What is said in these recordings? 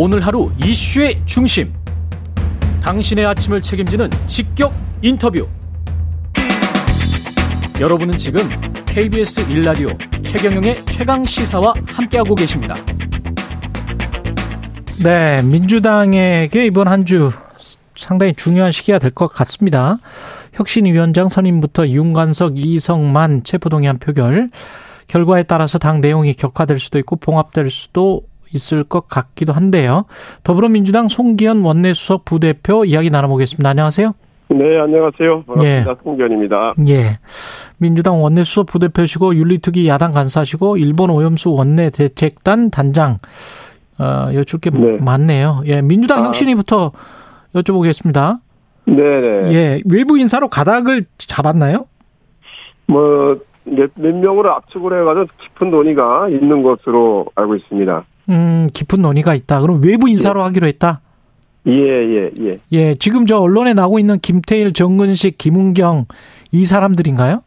오늘 하루 이슈의 중심. 당신의 아침을 책임지는 직격 인터뷰. 여러분은 지금 KBS 일라디오 최경영의 최강 시사와 함께하고 계십니다. 네, 민주당에게 이번 한 주 상당히 중요한 시기가 될 것 같습니다. 혁신위원장 선임부터 이웅관석, 이성만 체포동의안 표결 결과에 따라서 당 내용이 격화될 수도 있고 봉합될 수도 있을 것 같기도 한데요. 더불어민주당 송기현 원내수석 부대표 이야기 나눠보겠습니다. 안녕하세요. 네, 안녕하세요. 반갑습니다. 예. 송기현입니다. 예. 민주당 원내수석 부대표시고 윤리특위 야당 간사시고 일본 오염수 원내 대책단 단장 어, 여쭐 게 네. 많네요. 예, 민주당 아. 혁신위부터 여쭤보겠습니다. 네네. 예, 외부 인사로 가닥을 잡았나요? 뭐, 몇, 몇 명으로 압축을 해가지고 깊은 논의가 있는 것으로 알고 있습니다. 음, 깊은 논의가 있다. 그럼 외부 인사로 예. 하기로 했다? 예, 예, 예. 예, 지금 저 언론에 나오고 있는 김태일, 정근식, 김은경 이 사람들인가요?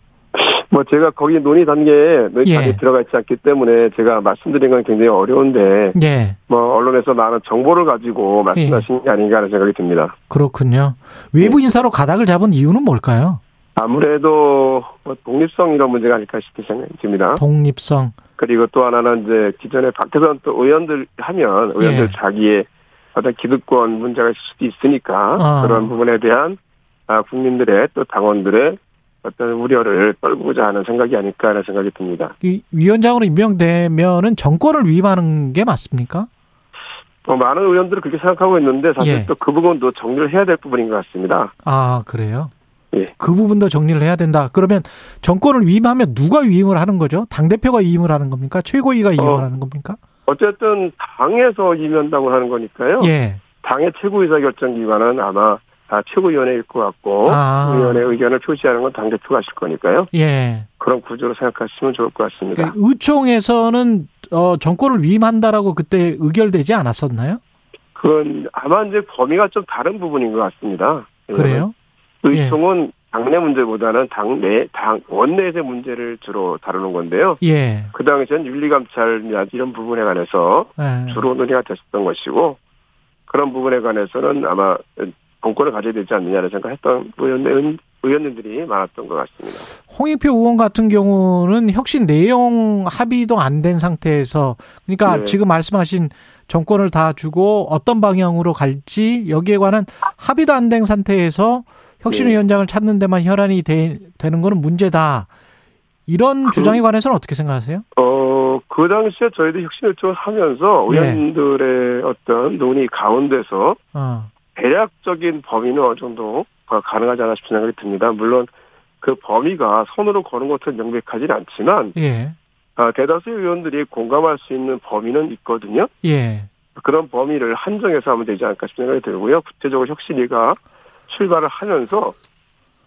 뭐 제가 거기 논의 단계에 예. 들어가 있지 않기 때문에 제가 말씀드린 건 굉장히 어려운데 예. 뭐 언론에서 많은 정보를 가지고 말씀하신 예. 게 아닌가 하는 생각이 듭니다. 그렇군요. 외부 예. 인사로 가닥을 잡은 이유는 뭘까요? 아무래도 뭐 독립성 이런 문제가 아닐까 싶은 생각이 듭니다. 독립성. 그리고 또 하나는 이제 기존에 밖에서 또 의원들 하면 의원들 예. 자기의 어떤 기득권 문제가 있을 수도 있으니까 아. 그런 부분에 대한 아, 국민들의 또 당원들의 어떤 우려를 떨구고자 하는 생각이 아닐까 하는 생각이 듭니다. 이 위원장으로 임명되면은 정권을 위임하는 게 맞습니까? 뭐 많은 의원들은 그렇게 생각하고 있는데 사실 예. 또그 부분도 정리를 해야 될 부분인 것 같습니다. 아 그래요? 예. 그 부분 도 정리를 해야 된다. 그러면 정권을 위임하면 누가 위임을 하는 거죠? 당 대표가 위임을 하는 겁니까? 최고위가 위임을 어, 하는 겁니까? 어쨌든 당에서 위임한다고 하는 거니까요. 예. 당의 최고의사 결정 기관은 아마 다 최고위원회일 것 같고 아. 위원회 의견을 표시하는 건 당 대표가 하실 거니까요. 예. 그런 구조로 생각하시면 좋을 것 같습니다. 그러니까 의총에서는 어, 정권을 위임한다라고 그때 의결되지 않았었나요? 그건 아마 이제 범위가 좀 다른 부분인 것 같습니다. 그래요? 의총은 예. 당내 문제보다는 당내 당 원내에서의 문제를 주로 다루는 건데요. 예. 그 당시엔 윤리감찰 이런 부분에 관해서 예. 주로 논의가 됐었던 것이고 그런 부분에 관해서는 아마 공권을 가져야 되지 않느냐는 생각했던 의원, 의원님들이 많았던 것 같습니다. 홍익표 의원 같은 경우는 혁신 내용 합의도 안 된 상태에서 그러니까 네. 지금 말씀하신 정권을 다 주고 어떤 방향으로 갈지 여기에 관한 합의도 안 된 상태에서 혁신위원장을 네. 찾는 데만 혈안이 되, 는 거는 문제다. 이런 그, 주장에 관해서는 어떻게 생각하세요? 어, 그 당시에 저희도 혁신요청을 하면서 네. 의원들의 네. 어떤 논의 가운데서 어. 대략적인 범위는 어느 정도 가능하지 않나 싶은 생각이 듭니다. 물론 그 범위가 손으로 거는 것은 명백하지는 않지만 예. 아, 대다수의 의원들이 공감할 수 있는 범위는 있거든요. 예. 그런 범위를 한정해서 하면 되지 않을까 싶은 생각이 들고요. 구체적으로 혁신위가 출발을 하면서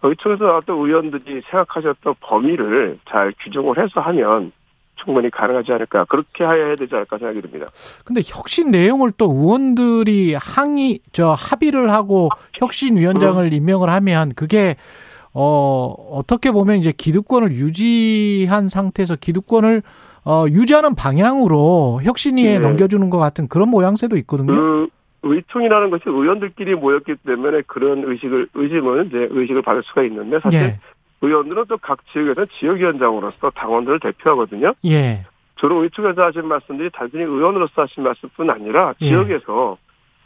의총에서 나왔던 의원들이 생각하셨던 범위를 잘 규정을 해서 하면 충분히 가능하지 않을까 그렇게 해야 되지 않을까 생각이 듭니다. 근데 혁신 내용을 또 의원들이 항의 저 합의를 하고 혁신 위원장을 음. 임명을 하면 그게 어 어떻게 보면 이제 기득권을 유지한 상태에서 기득권을 어 유지하는 방향으로 혁신위에 네. 넘겨주는 것 같은 그런 모양새도 있거든요. 그 의총이라는 것이 의원들끼리 모였기 때문에 그런 의식을 의심을 이제 의식을 받을 수가 있는데 사실 네. 의원들은 또 각 지역에서 지역위원장으로서 당원들을 대표하거든요. 예. 주로 의총에서 하신 말씀들이 단순히 의원으로서 하신 말씀뿐 아니라 예. 지역에서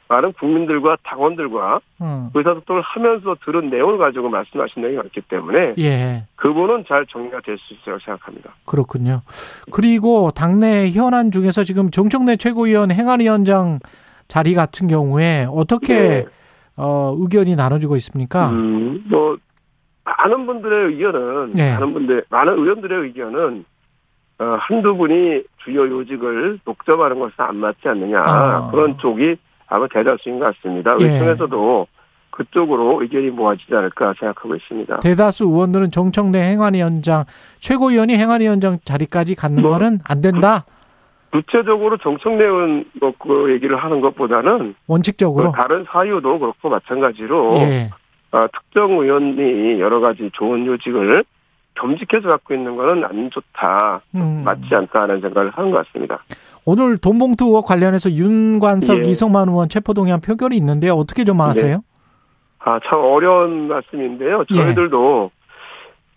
많은 국민들과 당원들과 음. 의사소통을 하면서 들은 내용을 가지고 말씀하신 내용이 많기 때문에 예. 그분은 잘 정리가 될 수 있다고 생각합니다. 그렇군요. 그리고 당내 현안 중에서 지금 정청래 최고위원 행안위원장 자리 같은 경우에 어떻게 네. 어, 의견이 나눠지고 있습니까? 음, 뭐 많은 분들의 의견은 네. 많은 분들 많은 의원들의 의견은 어, 한두 분이 주요 요직을 독점하는 것은 안 맞지 않느냐 아. 그런 쪽이 아마 대다수인 것 같습니다. 예. 의총에서도 그쪽으로 의견이 모아지지 않을까 생각하고 있습니다. 대다수 의원들은 정청래 행안위원장 최고위원이 행안위원장 자리까지 갖는 뭐, 거는 안 된다. 구체적으로 정청래 의원 그 얘기를 하는 것보다는 원칙적으로 그 다른 사유도 그렇고 마찬가지로 예. 어, 특정 의원이 여러 가지 좋은 요직을 겸직해서 갖고 있는 거는 안 좋다, 음. 맞지 않다 하는 생각을 하는 것 같습니다. 오늘 돈봉투 의혹 관련해서 윤관석, 예. 이성만 의원 체포동의안 표결이 있는데요. 어떻게 좀 아세요? 네. 아, 참 어려운 말씀인데요. 예. 저희들도 예.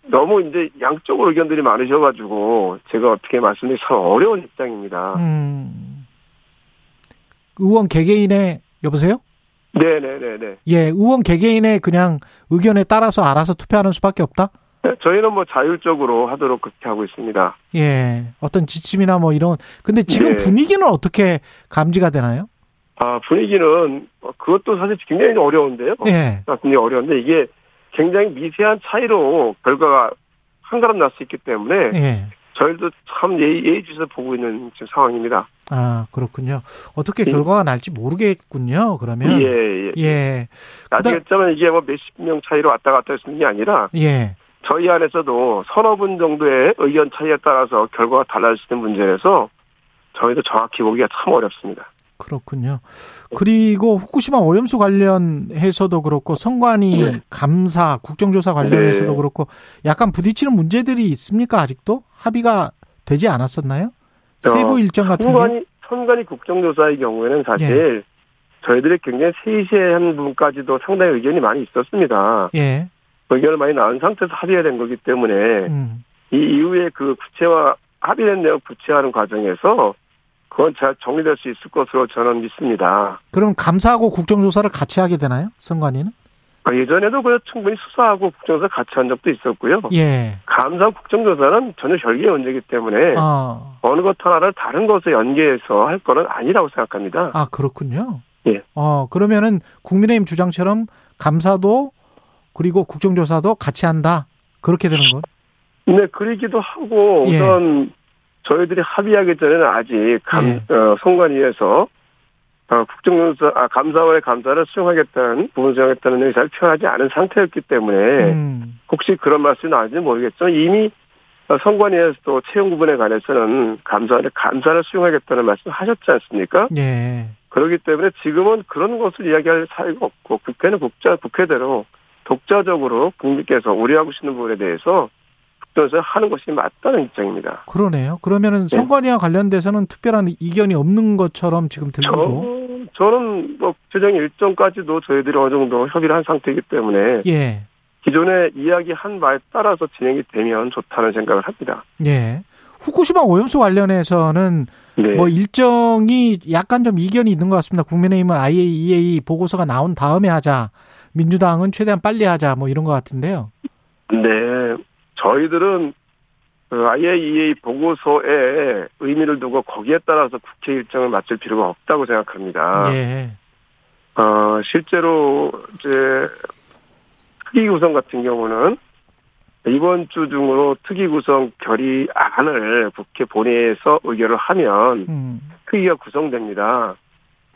너무 이제 양쪽으로 의견들이 많으셔가지고 제가 어떻게 말씀드리기 참 어려운 입장입니다. 음. 의원 개개인의 여보세요? 네네네네. 예, 의원 개개인의 그냥 의견에 따라서 알아서 투표하는 수밖에 없다? 네, 저희는 뭐 자율적으로 하도록 그렇게 하고 있습니다. 예, 어떤 지침이나 뭐 이런. 근데 지금 네. 분위기는 어떻게 감지가 되나요? 아, 분위기는 그것도 사실 굉장히 어려운데요. 예. 굉장히 어려운데 이게 굉장히 미세한 차이로 결과가 한가름 날수 있기 때문에 예. 저희도 참 예의, 예의주셔서 보고 있는 지금 상황입니다. 아, 그렇군요. 어떻게 예. 결과가 날지 모르겠군요, 그러면. 예, 예. 예. 나중에쯤은 이게 뭐 몇십 명 차이로 왔다 갔다 했는 게 아니라. 예. 저희 안에서도 서너 분 정도의 의견 차이에 따라서 결과가 달라질 수 있는 문제라서 저희도 정확히 보기가 참 어렵습니다. 그렇군요. 그리고 후쿠시마 오염수 관련해서도 그렇고 성관이 네. 감사, 국정조사 관련해서도 네. 그렇고 약간 부딪히는 문제들이 있습니까? 아직도 합의가 되지 않았었나요? 세부 어, 일정 같은 게? 성관이 국정조사의 경우에는 사실 예. 저희들이 굉장히 세세한 부분까지도 상당히 의견이 많이 있었습니다. 예. 의견을 많이 나온 상태에서 합의가 된 거기 때문에 음. 이 이후에 그 구체화 합의된 내용 구체화하는 과정에서 그건 잘 정리될 수 있을 것으로 저는 믿습니다. 그럼 감사하고 국정조사를 같이 하게 되나요? 선관위는? 아, 예전에도 그 충분히 수사하고 국정조사 같이 한 적도 있었고요. 예. 감사 국정조사는 전혀 별개의 문제이기 때문에 어. 어느 것 하나를 다른 것에 연계해서 할 거는 아니라고 생각합니다. 아 그렇군요. 예. 어 그러면은 국민의힘 주장처럼 감사도 그리고 국정조사도 같이 한다 그렇게 되는 건? 네, 그러기도 하고 예. 우선 저희들이 합의하기 전에는 아직 감, 예. 어, 선관위에서 어, 국정조사, 아, 감사원의 감사를 수용하겠다는, 부분 수용하겠다는 의사를 표현하지 않은 상태였기 때문에, 음. 혹시 그런 말씀이 나왔는지 모르겠지만, 이미 선관위에서 또 채용 부분에 관해서는 감사원의 감사를 수용하겠다는 말씀을 하셨지 않습니까? 예. 그렇기 때문에 지금은 그런 것을 이야기할 사유가 없고, 국회는 국자, 국회대로 독자적으로 국민께서 우려하고 계시는 부분에 대해서 국정에서 하는 것이 맞다는 입장입니다. 그러네요. 그러면은 네. 선관위와 관련돼서는 특별한 이견이 없는 것처럼 지금 들리고. 저, 저는 뭐 최종 일정까지도 저희들이 어느 정도 협의를 한 상태이기 때문에 예. 기존에 이야기한 바에 따라서 진행이 되면 좋다는 생각을 합니다. 예. 후쿠시마 오염수 관련해서는 네. 뭐 일정이 약간 좀 이견이 있는 것 같습니다. 국민의힘은 IAEA 보고서가 나온 다음에 하자. 민주당은 최대한 빨리 하자. 뭐 이런 것 같은데요. 네. 저희들은 그 IAEA 보고서에 의미를 두고 거기에 따라서 국회 일정을 맞출 필요가 없다고 생각합니다. 예. 어, 실제로 이제 특위 구성 같은 경우는 이번 주 중으로 특위 구성 결의안을 국회 본회의에서 의결을 하면 음. 특위가 구성됩니다.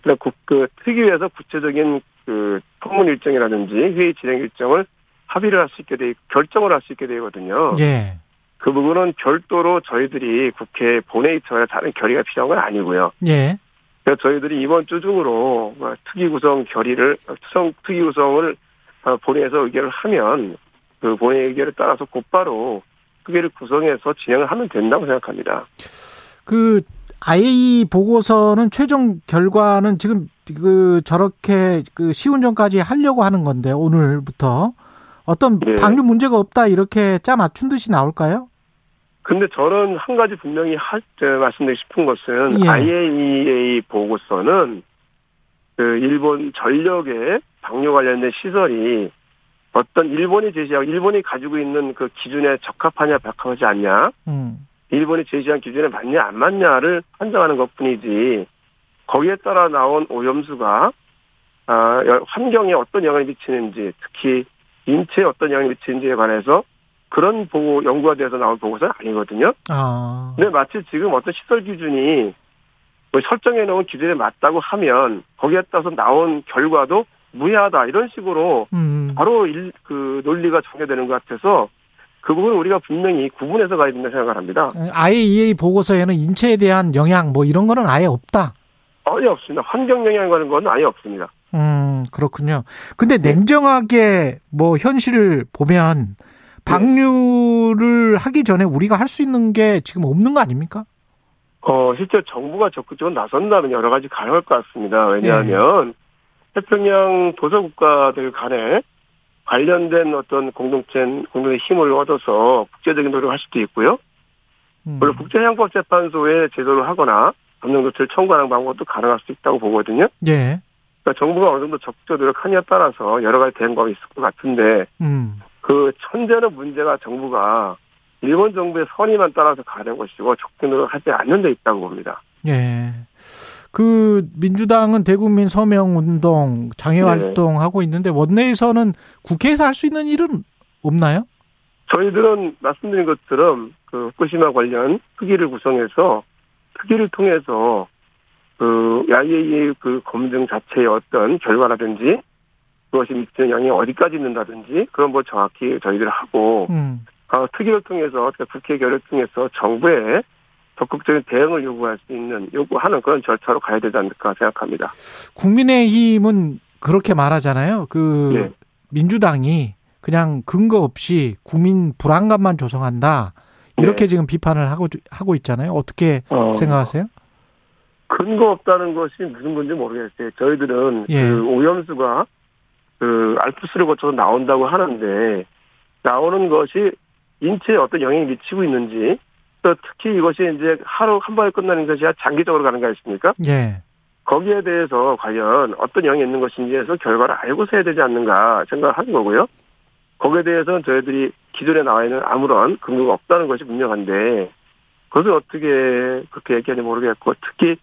그래서 그 특위에서 구체적인 그 통문 일정이라든지 회의 진행 일정을 합의를 할 수 있게 돼 결정을 할 수 있게 되거든요. 예. 그 부분은 별도로 저희들이 국회 본회의처에 다른 결의가 필요한 건 아니고요. 예. 그래서 저희들이 이번 주 중으로 뭐 특위 구성 결의를 특성 특위 구성을 어, 본회의에서 의결을 하면 그 본회의 의결에 따라서 곧바로 특위를 구성해서 진행을 하면 된다고 생각합니다. 그 IAEA 보고서는 최종 결과는 지금 그 저렇게 그 시운전까지 하려고 하는 건데 오늘부터 어떤 네. 방류 문제가 없다 이렇게 짜 맞춘 듯이 나올까요? 근데 저는 한 가지 분명히 할, 때 말씀드리고 싶은 것은 예. IAEA 보고서는 그 일본 전력의 방류 관련된 시설이 어떤 일본이 제시하고 일본이 가지고 있는 그 기준에 적합하냐 적합하지 않냐 음. 일본이 제시한 기준에 맞냐 안 맞냐를 판정하는 것뿐이지 거기에 따라 나온 오염수가 아, 환경에 어떤 영향을 미치는지 특히 인체에 어떤 영향을 미치는지에 관해서 그런 보고 연구가 돼서 나온 보고서는 아니거든요. 아. 근데 마치 지금 어떤 시설 기준이 뭐 설정해 놓은 기준에 맞다고 하면 거기에 따라서 나온 결과도 무해하다 이런 식으로 음. 바로 일, 그 논리가 정해되는 것 같아서 그 부분은 우리가 분명히 구분해서 가야 된다 생각을 합니다. IAEA 보고서에는 인체에 대한 영향 뭐 이런 거는 아예 없다. 아예 없습니다. 환경 영향 가는 건 아예 없습니다. 음, 그렇군요. 근데 네. 냉정하게 뭐 현실을 보면 방류를 하기 전에 우리가 할 수 있는 게 지금 없는 거 아닙니까? 어, 실제 정부가 적극적으로 나선다면 여러 가지 가능할 것 같습니다. 왜냐하면 예. 태평양 도서국가들 간에 관련된 어떤 공동체, 공동의 힘을 얻어서 국제적인 노력을 할 수도 있고요. 음. 물론 국제형법재판소에 제도를 하거나 법령조치를 청구하는 방법도 가능할 수 있다고 보거든요. 예. 그러니까 정부가 어느 정도 적극적 노력하냐에 따라서 여러 가지 대응법이 있을 것 같은데, 음. 그 천재는 문제가 정부가 일본 정부의 선의만 따라서 가는 것이고 적극 노력하지 않는 데 있다고 봅니다. 예. 그 민주당은 대국민 서명 운동, 장애 활동 네. 하고 있는데 원내에서는 국회에서 할 수 있는 일은 없나요? 저희들은 말씀드린 것처럼 그 후쿠시마 관련 특위를 구성해서 특위를 통해서 그 야이에이 그 검증 자체의 어떤 결과라든지 그것이 미치는 영향이 어디까지 있는다든지 그런 뭐 정확히 저희들 하고 음. 어, 특위를 통해서 국회 결의를 통해서 정부에 적극적인 대응을 요구할 수 있는 요구하는 그런 절차로 가야 되지 않을까 생각합니다. 국민의힘은 그렇게 말하잖아요. 그 네. 민주당이 그냥 근거 없이 국민 불안감만 조성한다. 이렇게 네. 지금 비판을 하고 하고 있잖아요. 어떻게 어, 생각하세요? 근거 없다는 것이 무슨 건지 모르겠어요. 저희들은 예. 그 오염수가 그 알프스를 거쳐서 나온다고 하는데 나오는 것이 인체에 어떤 영향이 미치고 있는지 또 특히 이것이 이제 하루 한 번에 끝나는 것이 장기적으로 가는 거 아닙니까? 예. 거기에 대해서 과연 어떤 영향이 있는 것인지에서 결과를 알고서 해야 되지 않는가 생각을 하는 거고요. 거기에 대해서는 저희들이 기존에 나와 있는 아무런 근거가 없다는 것이 분명한데 그것을 어떻게 그렇게 얘기하는지 모르겠고 특히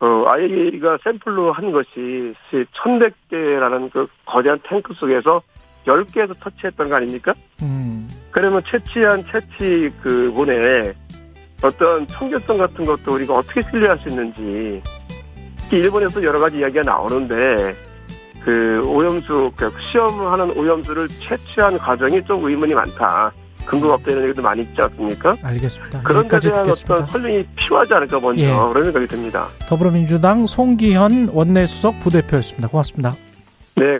어, IAEA가 샘플로 한 것이 1100개라는 그 거대한 탱크 속에서 10개에서 터치했던 거 아닙니까? 음. 그러면 채취한 채취 그 본에 어떤 청결성 같은 것도 우리가 어떻게 신뢰할 수 있는지 일본에서 여러 가지 이야기가 나오는데 그 오염수 그 시험하는 오염수를 채취한 과정이 좀 의문이 많다. 근거가 없다는 얘기도 많이 있지 않습니까? 알겠습니다. 그런 데 대한 듣겠습니다. 어떤 설명이 필요하지 않을까 먼저 예. 그런 생각이 듭니다. 더불어민주당 송기현 원내수석 부대표였습니다. 고맙습니다. 네.